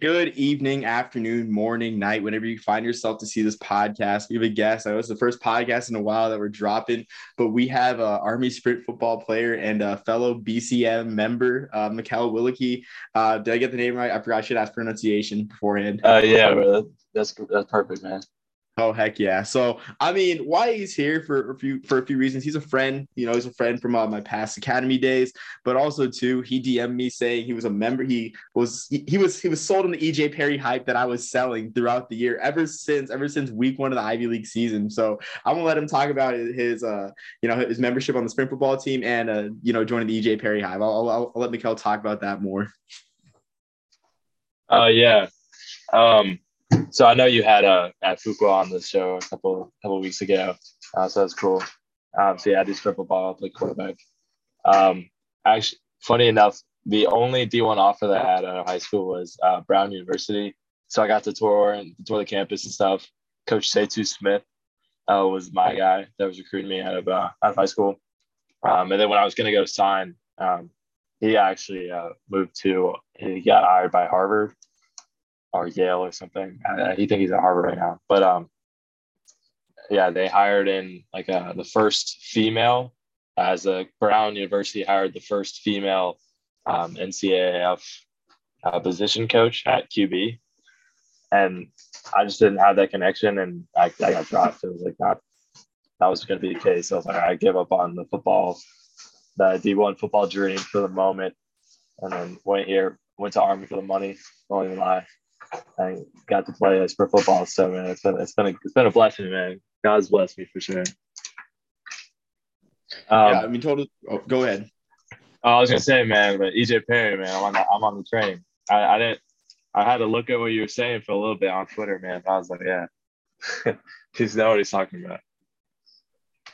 Good evening, afternoon, morning, night, whenever you find yourself to see this podcast. We have a guest. I know it's the first podcast in a while that we're dropping, but we have a Army Sprint football player and a fellow BCM member, uh, Mikal Willeke. Uh, did I get the name right? I forgot. I should ask pronunciation beforehand. Uh, yeah, bro. That's that's perfect, man. Oh heck yeah! So I mean, why he's here for a few for a few reasons. He's a friend, you know, he's a friend from uh, my past academy days, but also too, he DM'd me saying he was a member. He was he, he was he was sold on the EJ Perry hype that I was selling throughout the year ever since ever since week one of the Ivy League season. So I'm gonna let him talk about his uh you know his membership on the sprint football team and uh you know joining the EJ Perry hype. I'll, I'll, I'll let Mikal talk about that more. Uh yeah. Um so I know you had uh, at Fuqua on the show a couple couple weeks ago, uh, so that's cool. Um, so yeah, I do sprint football, play quarterback. Um, actually, funny enough, the only D1 offer that I had out of high school was uh, Brown University. So I got to tour and tour the campus and stuff. Coach Setu Smith uh, was my guy that was recruiting me out of uh, out of high school. Um, and then when I was gonna go sign, um, he actually uh, moved to he got hired by Harvard or Yale or something. I, he think he's at Harvard right now. But um, yeah, they hired in like uh, the first female as a Brown University hired the first female um, NCAAF uh, position coach at QB, and I just didn't have that connection, and I, I got dropped. It was like that that was going to be the case. So I was like, I give up on the football, the D1 football dream for the moment, and then went here, went to Army for the money. Don't even lie. I got to play for football. So man, it's been it's been a, it's been a blessing, man. God's blessed me for sure. Um, yeah, I mean, total. Oh, go ahead. Oh, I was gonna say, man, but EJ Perry, man, I'm on the, I'm on the train. I, I didn't. I had to look at what you were saying for a little bit on Twitter, man. I was like, yeah, he's know what he's talking about.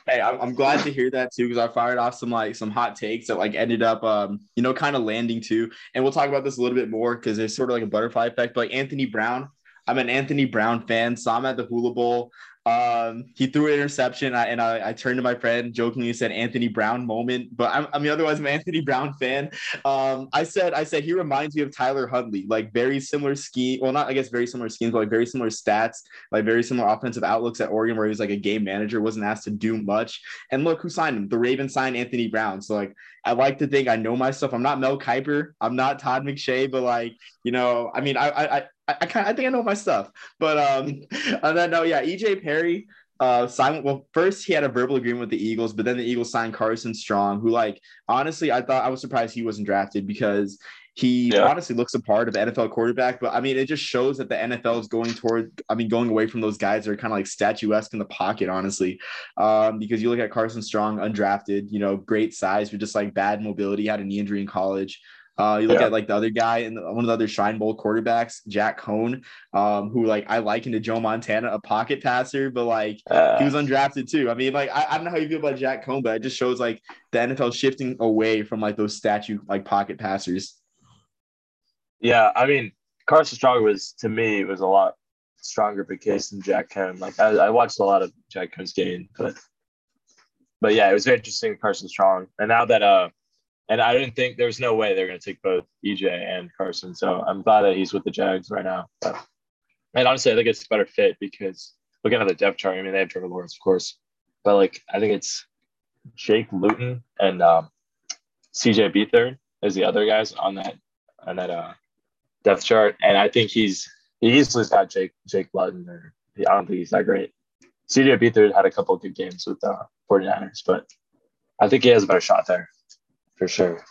Hey, I'm, glad to hear that too because I fired off some like some hot takes that like ended up um you know kind of landing too, and we'll talk about this a little bit more because there's sort of like a butterfly effect. But like Anthony Brown, I'm an Anthony Brown fan. Saw him at the Hula Bowl. Um, he threw an interception, I, and I, I, turned to my friend jokingly said Anthony Brown moment. But I'm, I mean, otherwise, I'm an Anthony Brown fan. Um, I said, I said he reminds me of Tyler Huntley, like very similar scheme. Well, not I guess very similar schemes, but like very similar stats, like very similar offensive outlooks at Oregon, where he was like a game manager, wasn't asked to do much. And look who signed him. The Ravens signed Anthony Brown. So like, I like to think I know my stuff. I'm not Mel Kiper. I'm not Todd McShay, but like, you know, I mean, I, I, I, I kind I think I know my stuff. But um, and then no, yeah, EJ Perry uh signed well first he had a verbal agreement with the Eagles, but then the Eagles signed Carson Strong, who like honestly I thought I was surprised he wasn't drafted because he yeah. honestly looks a part of NFL quarterback, but I mean, it just shows that the NFL is going toward, I mean, going away from those guys that are kind of like statuesque in the pocket, honestly. Um, because you look at Carson Strong, undrafted, you know, great size, but just like bad mobility, had a knee injury in college. Uh, you look yeah. at like the other guy and one of the other Shrine Bowl quarterbacks, Jack Coan, um, who like I liken to Joe Montana, a pocket passer, but like uh, he was undrafted too. I mean, like I, I don't know how you feel about Jack Coan, but it just shows like the NFL shifting away from like those statue like pocket passers. Yeah, I mean Carson Strong was to me was a lot stronger of a case than Jack Coan. Like I, I watched a lot of Jack Coan's game, but but yeah, it was very interesting Carson Strong. And now that uh and I didn't think there was no way they're going to take both EJ and Carson. So I'm glad that he's with the Jags right now. But, and honestly, I think it's a better fit because looking at the depth chart, I mean, they have Trevor Lawrence, of course, but like I think it's Jake Luton and um, CJ Beathard is the other guys on that on that uh, depth chart, and I think he's he easily got Jake Jake Luton, or I don't think he's that great. CJ Beathard had a couple good games with the uh, 49ers, but I think he has a better shot there for sure.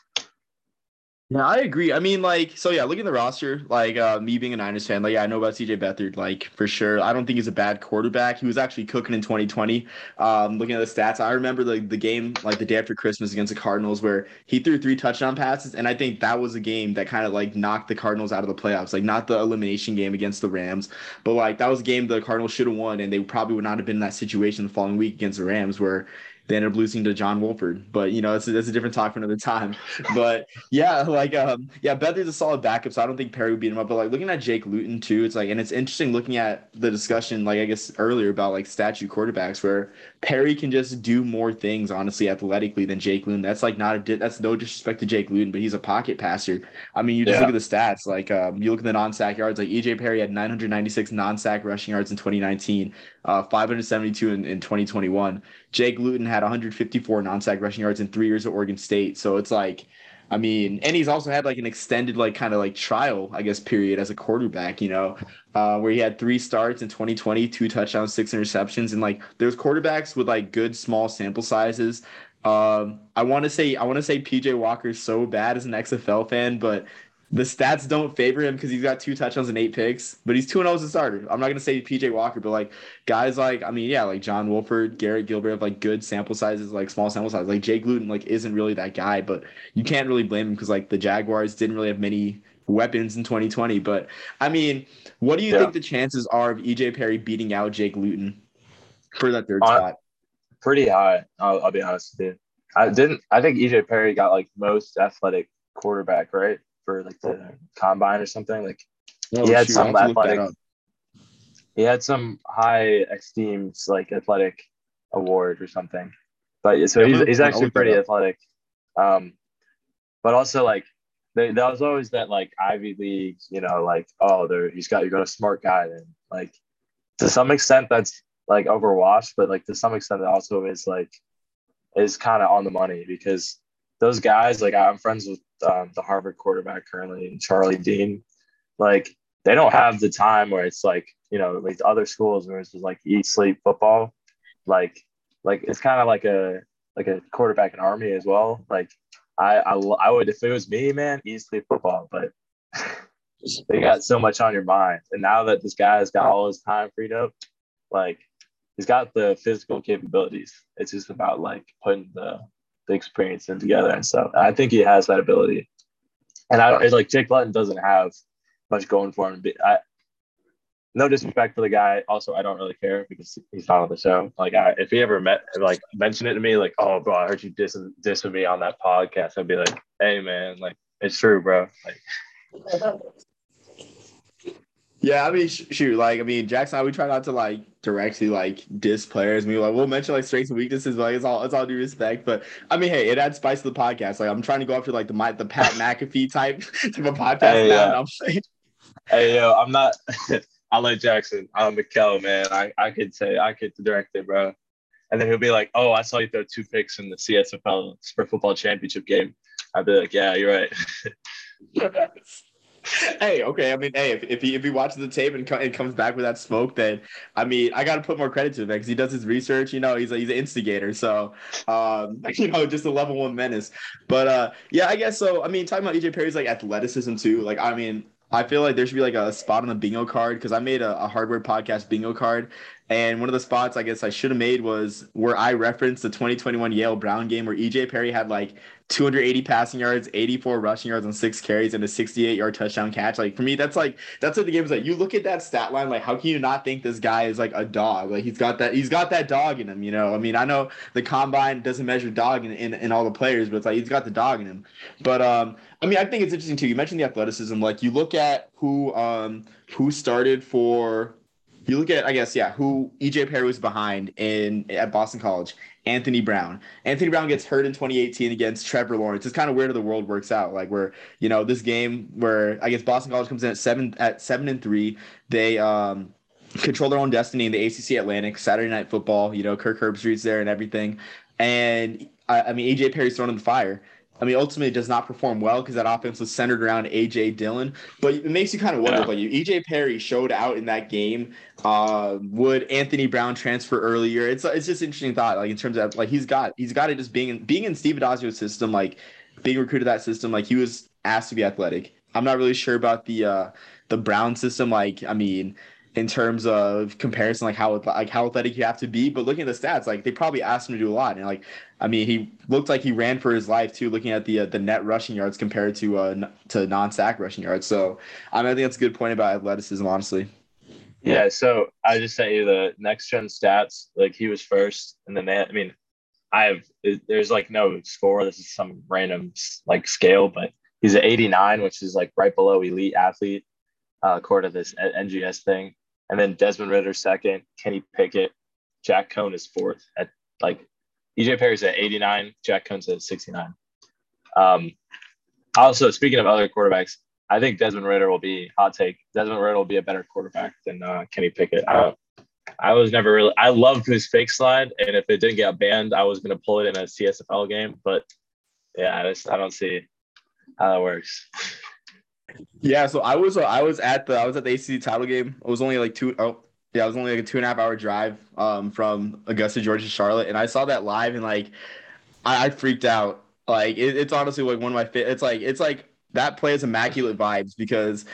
Yeah, I agree. I mean, like, so yeah, looking at the roster, like uh, me being a Niners fan, like, yeah, I know about CJ Beathard, like, for sure. I don't think he's a bad quarterback. He was actually cooking in 2020. Um, looking at the stats, I remember the, the game, like, the day after Christmas against the Cardinals, where he threw three touchdown passes. And I think that was a game that kind of, like, knocked the Cardinals out of the playoffs. Like, not the elimination game against the Rams, but, like, that was a game the Cardinals should have won. And they probably would not have been in that situation the following week against the Rams, where they ended up losing to John Wolford. But you know, it's that's a different talk for another time. But yeah, like um, yeah, Beathard's a solid backup, so I don't think Perry would beat him up. But like looking at Jake Luton too, it's like, and it's interesting looking at the discussion, like I guess earlier about like statue quarterbacks, where Perry can just do more things, honestly, athletically than Jake Luton. That's like not a that's no disrespect to Jake Luton, but he's a pocket passer. I mean, you just yeah. look at the stats, like um, you look at the non-sack yards, like EJ Perry had 996 non-sack rushing yards in 2019, uh, 572 in, in 2021. Jake Luton had 154 non-sack rushing yards in three years at Oregon State. So it's like, I mean, and he's also had like an extended like kind of like trial, I guess, period as a quarterback, you know, uh, where he had three starts in 2020, two touchdowns, six interceptions, and like there's quarterbacks with like good small sample sizes. Um, I want to say I want to say PJ Walker's so bad as an XFL fan, but the stats don't favor him because he's got two touchdowns and eight picks, but he's 2 0 as a starter. I'm not going to say PJ Walker, but like guys like, I mean, yeah, like John Wolford, Garrett Gilbert have like good sample sizes, like small sample sizes. Like Jake Luton, like isn't really that guy, but you can't really blame him because like the Jaguars didn't really have many weapons in 2020. But I mean, what do you yeah. think the chances are of EJ Perry beating out Jake Luton for that third spot? Pretty high. I'll, I'll be honest with you. I didn't, I think EJ Perry got like most athletic quarterback, right? For like the combine or something. Like oh, he had shoot, some athletic. He had some high esteemed like athletic award or something. But so he's, he's actually pretty athletic. Um, but also like they, that was always that like Ivy League, you know, like oh, there he's got you got a smart guy, and like to some extent that's like overwashed, but like to some extent it also is like is kind of on the money because those guys like I'm friends with um, the Harvard quarterback currently, Charlie Dean, like they don't have the time where it's like you know like other schools where it's just like eat sleep football, like like it's kind of like a like a quarterback in army as well. Like I, I I would if it was me, man, eat sleep football, but. they got so much on your mind, and now that this guy's got all his time freed up, like he's got the physical capabilities. It's just about like putting the the experience together and stuff. I think he has that ability. And I like Jake Luton doesn't have much going for him. I, no disrespect for the guy. Also, I don't really care because he's not on the show. Like, I, if he ever met, like, mentioned it to me, like, oh, bro, I heard you diss, dissing me on that podcast, I'd be like, hey, man, like, it's true, bro. Like, Yeah, I mean, sh- shoot, like, I mean, Jackson, we try not to like directly like diss players. We like we'll mention like strengths and weaknesses, but like, it's all it's all due respect. But I mean, hey, it adds spice to the podcast. Like, I'm trying to go after like the my the Pat McAfee type type of podcast. Hey, now, yeah. hey, yo, I'm not. I like Jackson. I'm Mikal, man. I I could say I could direct it, bro. And then he'll be like, "Oh, I saw you throw two picks in the CSFL Super Football Championship game." I'd be like, "Yeah, you're right." Hey, okay. I mean, hey, if, if he if he watches the tape and, co- and comes back with that smoke, then I mean, I got to put more credit to him because he does his research. You know, he's a, he's an instigator, so um, you know, just a level one menace. But uh, yeah, I guess so. I mean, talking about EJ Perry's like athleticism too. Like, I mean, I feel like there should be like a spot on the bingo card because I made a, a, hardware podcast bingo card. And one of the spots I guess I should have made was where I referenced the 2021 Yale Brown game where EJ Perry had like 280 passing yards, 84 rushing yards on six carries, and a 68 yard touchdown catch. Like for me, that's like that's what the game is like. You look at that stat line, like how can you not think this guy is like a dog? Like he's got that he's got that dog in him, you know. I mean, I know the combine doesn't measure dog in, in, in all the players, but it's like he's got the dog in him. But um, I mean, I think it's interesting too. You mentioned the athleticism. Like you look at who um who started for you look at, I guess, yeah, who EJ Perry was behind in at Boston College, Anthony Brown. Anthony Brown gets hurt in 2018 against Trevor Lawrence. It's kind of weird how the world works out. Like where, you know, this game where I guess Boston College comes in at seven at seven and three. They um control their own destiny in the ACC Atlantic, Saturday night football, you know, Kirk Herbstreit's there and everything. And I, I mean, AJ Perry's thrown in the fire. I mean, ultimately, does not perform well because that offense was centered around AJ Dillon. But it makes you kind of wonder, yeah. like, you EJ Perry showed out in that game. Uh, would Anthony Brown transfer earlier? It's it's just interesting thought, like in terms of like he's got he's got it just being being in Steve Addazio's system, like being recruited that system. Like he was asked to be athletic. I'm not really sure about the uh the Brown system. Like, I mean, in terms of comparison, like how like how athletic you have to be. But looking at the stats, like they probably asked him to do a lot. And like, I mean, he looked like he ran for his life too. Looking at the uh, the net rushing yards compared to uh to non sack rushing yards. So I, mean, I think that's a good point about athleticism, honestly. Yeah. So I just sent you the next gen stats. Like he was first, and then they, I mean, I have there's like no score. This is some random like scale, but he's at 89, which is like right below elite athlete, uh, according to this NGS thing. And then Desmond Ridder second, Kenny Pickett, Jack Coan is fourth at like EJ Perry's at 89, Jack Coan's at 69. Um, also, speaking of other quarterbacks, I think Desmond Ridder will be hot take. Desmond Ridder will be a better quarterback than uh, Kenny Pickett. I, I was never really. I loved his fake slide, and if it didn't get banned, I was going to pull it in a CSFL game. But yeah, I just I don't see how that works. Yeah, so I was uh, I was at the I was at the ACC title game. It was only like two oh yeah, it was only like a two and a half hour drive um from Augusta, Georgia, to Charlotte, and I saw that live and like I, I freaked out. Like it, it's honestly like one of my fit. It's like it's like that play is immaculate vibes because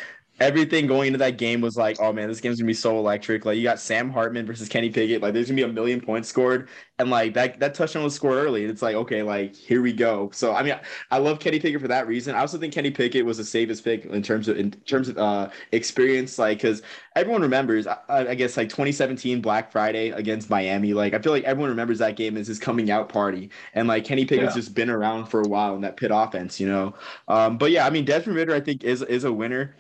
everything going into that game was like, oh man, this game's gonna be so electric. Like you got Sam Hartman versus Kenny Pickett. Like there's gonna be a million points scored, and like that that touchdown was scored early. And it's like okay, like here we go. So I mean, I love Kenny Pickett for that reason. I also think Kenny Pickett was the safest pick in terms of in terms of uh experience. Like because everyone remembers, I, I, guess like 2017 Black Friday against Miami. Like I feel like everyone remembers that game as his coming out party, and like Kenny Pickett's yeah. just been around for a while in that Pitt offense, you know. Um, but yeah, I mean Desmond Ridder, I think is is a winner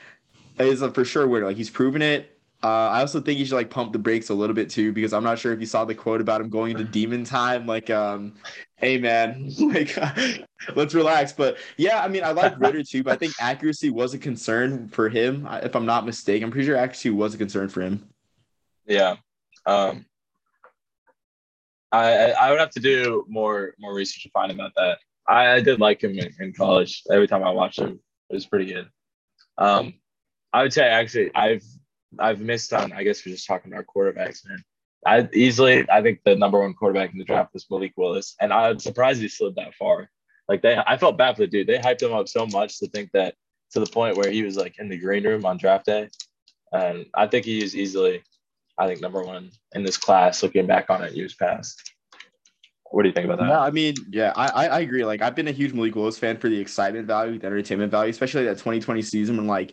is a for sure winner. Like he's proven it. Uh, I also think he should like pump the brakes a little bit too, because I'm not sure if you saw the quote about him going into demon time. Like, um, hey man, like let's relax. But yeah, I mean, I like Ridder too, but I think accuracy was a concern for him. If I'm not mistaken, I'm pretty sure accuracy was a concern for him. Yeah, um, I I would have to do more more research to find about that. I, I did like him in, in college. Every time I watched him, it was pretty good. Um, I would say actually I've I've missed on. I guess we're just talking about quarterbacks, man. I easily I think the number one quarterback in the draft was Malik Willis, and I'm surprised he slid that far. Like they, I felt bad for the dude. They hyped him up so much to think that to the point where he was like in the green room on draft day, and I think he is easily, I think number one in this class. Looking back on it years past. What do you think about that? Yeah, I mean, yeah, I, I agree. Like, I've been a huge Malik Willis fan for the excitement value, the entertainment value, especially that 2020 season when like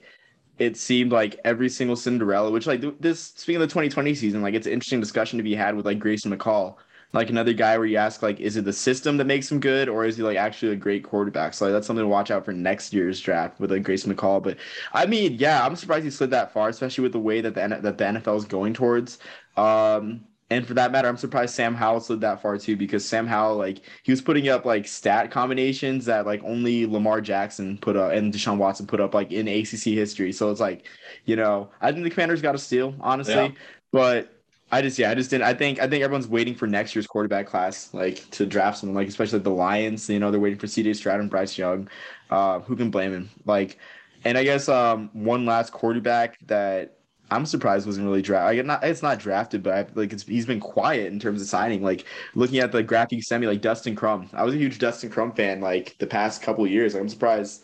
it seemed like every single Cinderella, which like this speaking of the 2020 season, like it's an interesting discussion to be had with like Grayson McCall, like another guy where you ask like, is it the system that makes him good, or is he like actually a great quarterback? So like, that's something to watch out for next year's draft with like Grayson McCall. But I mean, yeah, I'm surprised he slid that far, especially with the way that the that the NFL is going towards. Um, and for that matter, I'm surprised Sam Howell slid that far too, because Sam Howell, like, he was putting up like stat combinations that like only Lamar Jackson put up and Deshaun Watson put up like in ACC history. So it's like, you know, I think the Commanders got a steal, honestly. Yeah. But I just, yeah, I just didn't. I think, I think everyone's waiting for next year's quarterback class, like to draft someone, like especially the Lions. You know, they're waiting for C.J. Stroud and Bryce Young. Uh, who can blame him? Like, and I guess um one last quarterback that I'm surprised wasn't really drafted. Not it's not drafted, but I, like it's he's been quiet in terms of signing. Like looking at the graphic semi, like Dustin Crum. I was a huge Dustin Crum fan like the past couple years. I'm surprised,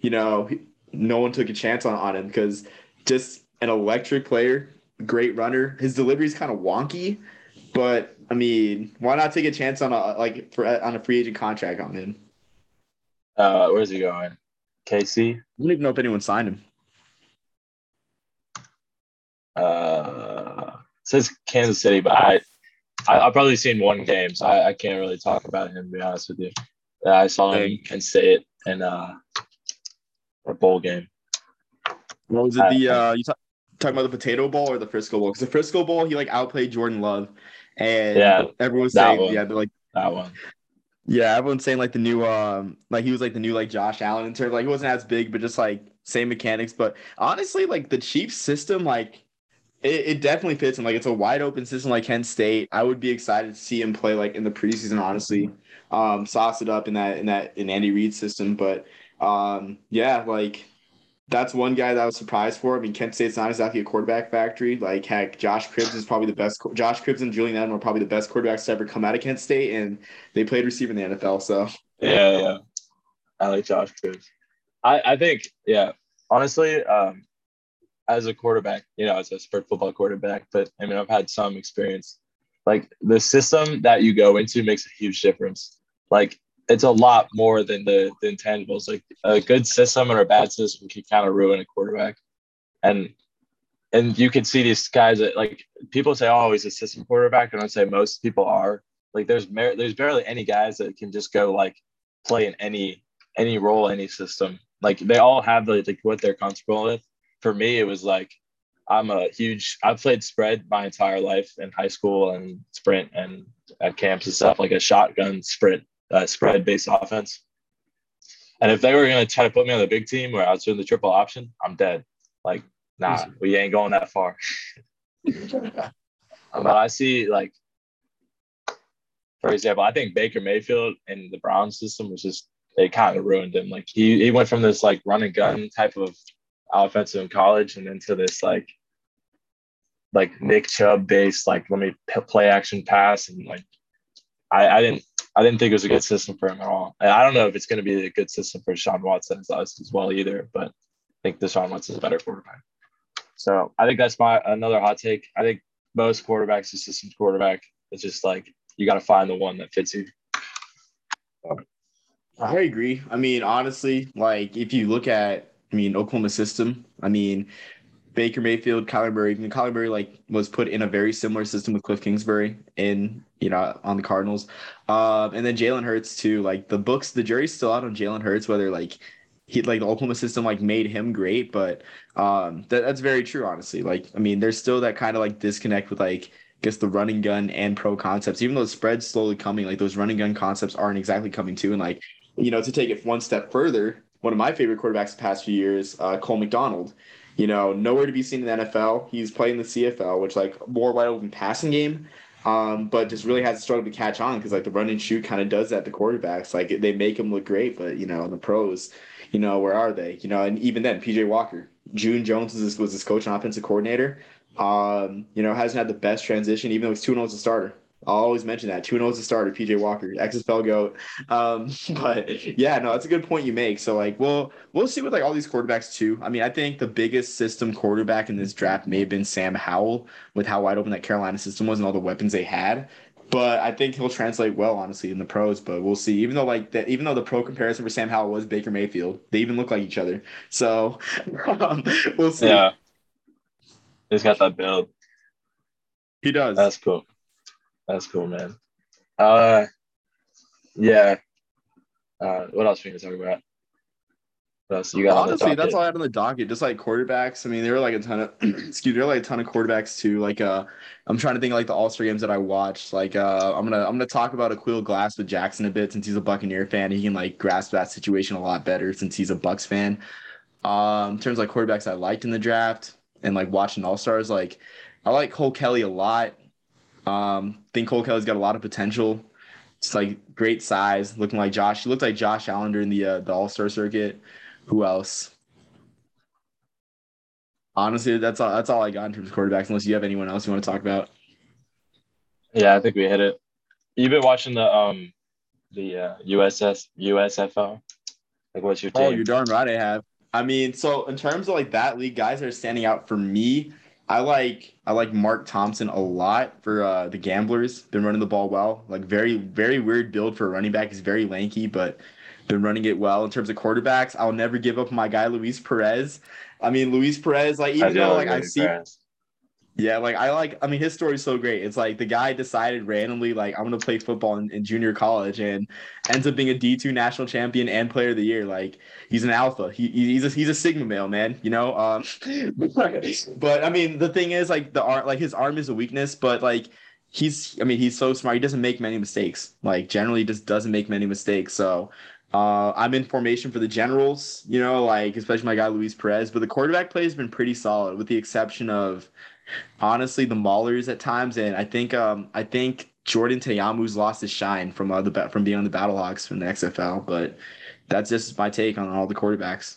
you know, no one took a chance on, on him because just an electric player, great runner. His delivery is kind of wonky, but I mean, why not take a chance on a like for on a free agent contract on him? Uh, where's he going? KC. I don't even know if anyone signed him. Uh, says Kansas City, but I, I have probably seen one game, so I, I can't really talk about him. To be honest with you, I saw him and say it in uh, a bowl game. What was it? The uh, you talk, talking about the Potato Bowl or the Frisco Bowl? Because the Frisco Bowl, he like outplayed Jordan Love, and yeah, everyone was saying, one. yeah, they're like that one. Yeah, everyone's saying like the new um like he was like the new like Josh Allen in terms like he wasn't as big, but just like same mechanics. But honestly, like the Chiefs system, like it, it, definitely fits and like it's a wide open system like Kent State. I would be excited to see him play like in the preseason, honestly. Um, sauce it up in that in that in Andy Reid system. But um, yeah, like that's one guy that I was surprised for. I mean, Kent State's not exactly a quarterback factory. Like heck, Josh Cribbs is probably the best. Josh Cribbs and Julian Edelman are probably the best quarterbacks to ever come out of Kent State, and they played receiver in the NFL. So yeah, yeah, I like Josh Cribbs. I I think yeah, honestly, um, as a quarterback, you know, as a sport football quarterback, but I mean, I've had some experience. Like the system that you go into makes a huge difference. Like it's a lot more than the, the intangibles. Like a good system or a bad system can kind of ruin a quarterback. And and you can see these guys that like people say, oh, he's a system quarterback. And I'd say most people are, like there's mer- there's barely any guys that can just go like play in any any role, any system. Like they all have like, like what they're comfortable with. For me, it was like I'm a huge. I've played spread my entire life in high school and sprint and at camps and stuff, like a shotgun sprint uh, spread based offense. And if they were gonna try to put me on the big team where I was doing the triple option, I'm dead. Like, nah, we ain't going that far. but I see like, for example, I think Baker Mayfield in the Brown system was just they kind of ruined him. Like he he went from this like run and gun type of offensive in college and into this like like Nick Chubb based like let me play action pass and like I, I didn't I didn't think it was a good system for him at all. And I don't know if it's going to be a good system for Sean Watson as well either, but I think Deshaun Watson is a better quarterback. So I think that's my another hot take. I think most quarterbacks are system quarterback. It's just like you got to find the one that fits you. I agree. I mean, honestly, like if you look at, I mean, Oklahoma system, I mean, Baker Mayfield, Kyler Murray, even Kyler Murray like was put in a very similar system with Cliff Kingsbury in you know on the Cardinals, um, and then Jalen Hurts too. Like the books, the jury's still out on Jalen Hurts whether like he like the Oklahoma system like made him great, but um, that, that's very true. Honestly, like I mean, there's still that kind of like disconnect with like I guess the running gun and pro concepts. Even though spread's slowly coming, like those running gun concepts aren't exactly coming too. And like you know to take it one step further, one of my favorite quarterbacks the past few years, uh, Cole McDonald you know, nowhere to be seen in the NFL. He's playing the CFL, which like more wide open passing game, um, but just really has struggled to catch on because like the run and shoot kind of does that to quarterbacks. Like they make him look great, but you know, in the pros, you know, where are they? You know, and even then, PJ Walker, June Jones was his, was his coach and offensive coordinator. Um, you know, hasn't had the best transition, even though he's 2 and 0 as a starter. I'll always mention that. 2 0 as a starter, PJ Walker, XFL GOAT. Um, but yeah, no, that's a good point you make. So, like, we'll, we'll see with like all these quarterbacks too. I mean, I think the biggest system quarterback in this draft may have been Sam Howell with how wide open that Carolina system was and all the weapons they had. But I think he'll translate well, honestly, in the pros. But we'll see. Even though like that, even though the pro comparison for Sam Howell was Baker Mayfield, they even look like each other. So um, we'll see. Yeah, he's got that build. He does. That's cool. That's cool, man. Uh, yeah. Uh, what else are we gonna talk about? You got? Honestly, that's all I had on the docket. Just like quarterbacks. I mean, there were like a ton of excuse. There were like a ton of quarterbacks too. Like, uh, I'm trying to think of, like the All Star games that I watched. Like, uh, I'm gonna I'm gonna talk about Aqeel Glass with Jackson a bit since he's a Buccaneer fan. He can like grasp that situation a lot better since he's a Bucks fan. Um, in terms of like quarterbacks I liked in the draft and like watching All Stars, like I like Cole Kelley a lot. Um, think Cole Kelley's got a lot of potential. It's like great size, looking like Josh. He looked like Josh Allen during the uh, the All Star circuit. Who else? Honestly, that's all. That's all I got in terms of quarterbacks. Unless you have anyone else you want to talk about. Yeah, I think we hit it. You've been watching the um the uh, USS USFL. Like, what's your team? Oh, you're darn right. I have. I mean, so in terms of like that league, guys are standing out for me. I like I like Mark Thompson a lot for uh, the Gamblers. Been running the ball well. Like very very weird build for a running back. He's very lanky, but been running it well in terms of quarterbacks. I'll never give up my guy Luis Perez. I mean Luis Perez. Like even though like I see. Perez. Yeah, like I like. I mean, his story's so great. It's like the guy decided randomly, like I'm gonna play football in, in junior college, and ends up being a D two national champion and player of the year. Like he's an alpha. He, he's a, he's a sigma male, man. You know. Um, but I mean, the thing is, like the arm, like his arm is a weakness, but like he's. I mean, he's so smart. He doesn't make many mistakes. Like generally, just doesn't make many mistakes. So. Uh, I'm in formation for the Generals, you know, like especially my guy Luis Perez, but the quarterback play has been pretty solid, with the exception of honestly the Maulers at times, and I think um I think Jordan Ta'amu's lost his shine from uh, the from being on the Battlehawks from the XFL, but that's just my take on all the quarterbacks.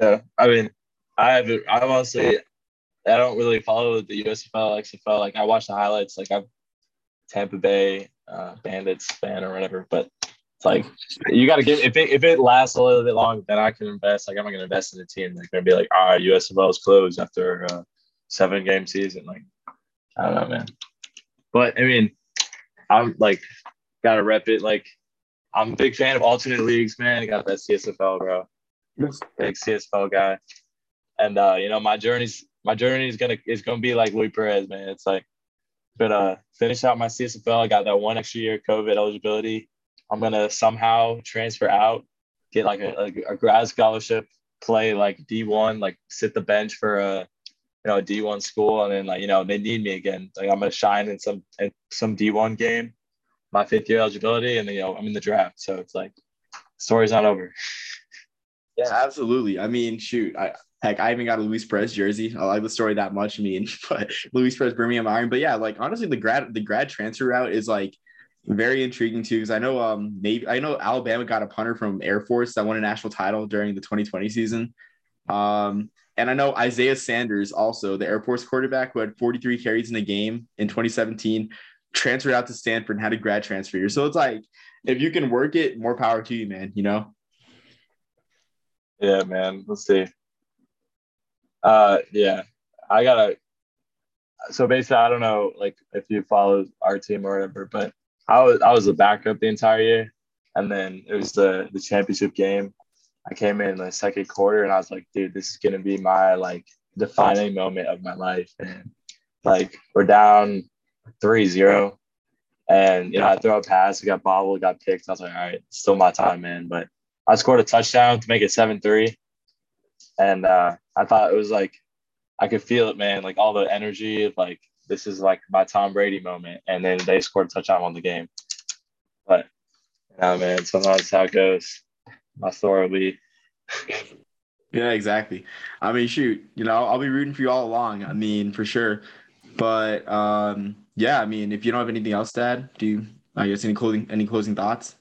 Yeah, I mean, I have I honestly I don't really follow the USFL XFL. Like I watch the highlights. Like I'm Tampa Bay uh, Bandits fan or whatever, but it's like you got to give if it if it lasts a little bit longer, then I can invest. Like I'm gonna invest in a team. Like gonna be like, all right, USFL is closed after. Uh, seven game season. Like, I don't know, man. But I mean, I'm like, gotta rep it. Like, I'm a big fan of alternate leagues, man. I got that CSFL, bro. Big CSFL guy. And uh, you know, my journey's my journey is gonna is gonna be like Luis Perez, man. It's like but uh, finish out my CSFL. I got that one extra year COVID eligibility. I'm gonna somehow transfer out, get like a, a, a grad scholarship, play like D1, like sit the bench for a you know a D1 school, and then like you know they need me again. Like I'm gonna shine in some in some D1 game, my fifth year eligibility, and then, you know I'm in the draft. So it's like story's not over. Yeah, absolutely. I mean, shoot, I heck, I even got a Luis Perez jersey. I like the story that much. I mean, but Luis Perez, Birmingham Iron. But yeah, like honestly, the grad the grad transfer route is like very intriguing too because I know um Navy, I know Alabama got a punter from Air Force that won a national title during the 2020 season. Um, and I know Isaiah Sanders, also the Air Force quarterback who had 43 carries in a game in 2017, transferred out to Stanford and had a grad transfer year. So it's like if you can work it, more power to you, man. You know. Yeah, man. Let's see. Uh, yeah, I gotta. So basically, I don't know, like if you follow our team or whatever, but I was I was a backup the entire year, and then it was the the championship game. I came in the second quarter, and I was like, dude, this is gonna be my like defining moment of my life, and like we're down 3-0. and you know I throw a pass, we got bobbled, got picked. I was like, all right, still my time, man. But I scored a touchdown to make it seven three, and uh, I thought it was like I could feel it, man. Like all the energy of like this is like my Tom Brady moment, and then they scored a touchdown on the game. But yeah, man, sometimes how it goes. My story will be. yeah, exactly. I mean, shoot, you know, I'll be rooting for you all along. I mean, for sure. But um, yeah, I mean, if you don't have anything else Dad, do you? I guess any closing any closing thoughts?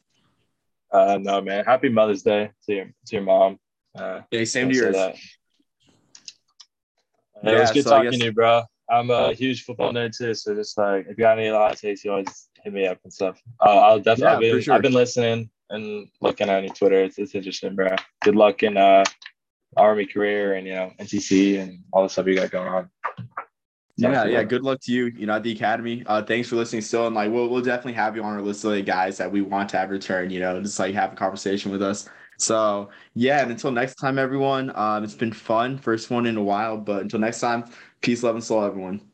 Uh, no, man. Happy Mother's Day to your to your mom. Uh, yeah, same to yours. That. Yeah, it was good so talking guess... to you, bro. I'm a huge football nerd too, so just like if you got any hot takes, you always hit me up and stuff. Uh, I'll definitely. Yeah, been, sure. I've been listening and looking at your Twitter. It's, it's interesting, bro. Good luck in uh army career and you know NCC and all the stuff you got going on. Yeah, yeah. Good luck to you. You know, at the academy. Uh, thanks for listening. Still, and like, we'll we'll definitely have you on our list of the guys that we want to have return. You know, just like have a conversation with us. So yeah, and until next time, everyone. Um, it's been fun. First one in a while, but until next time, peace, love, and soul, everyone.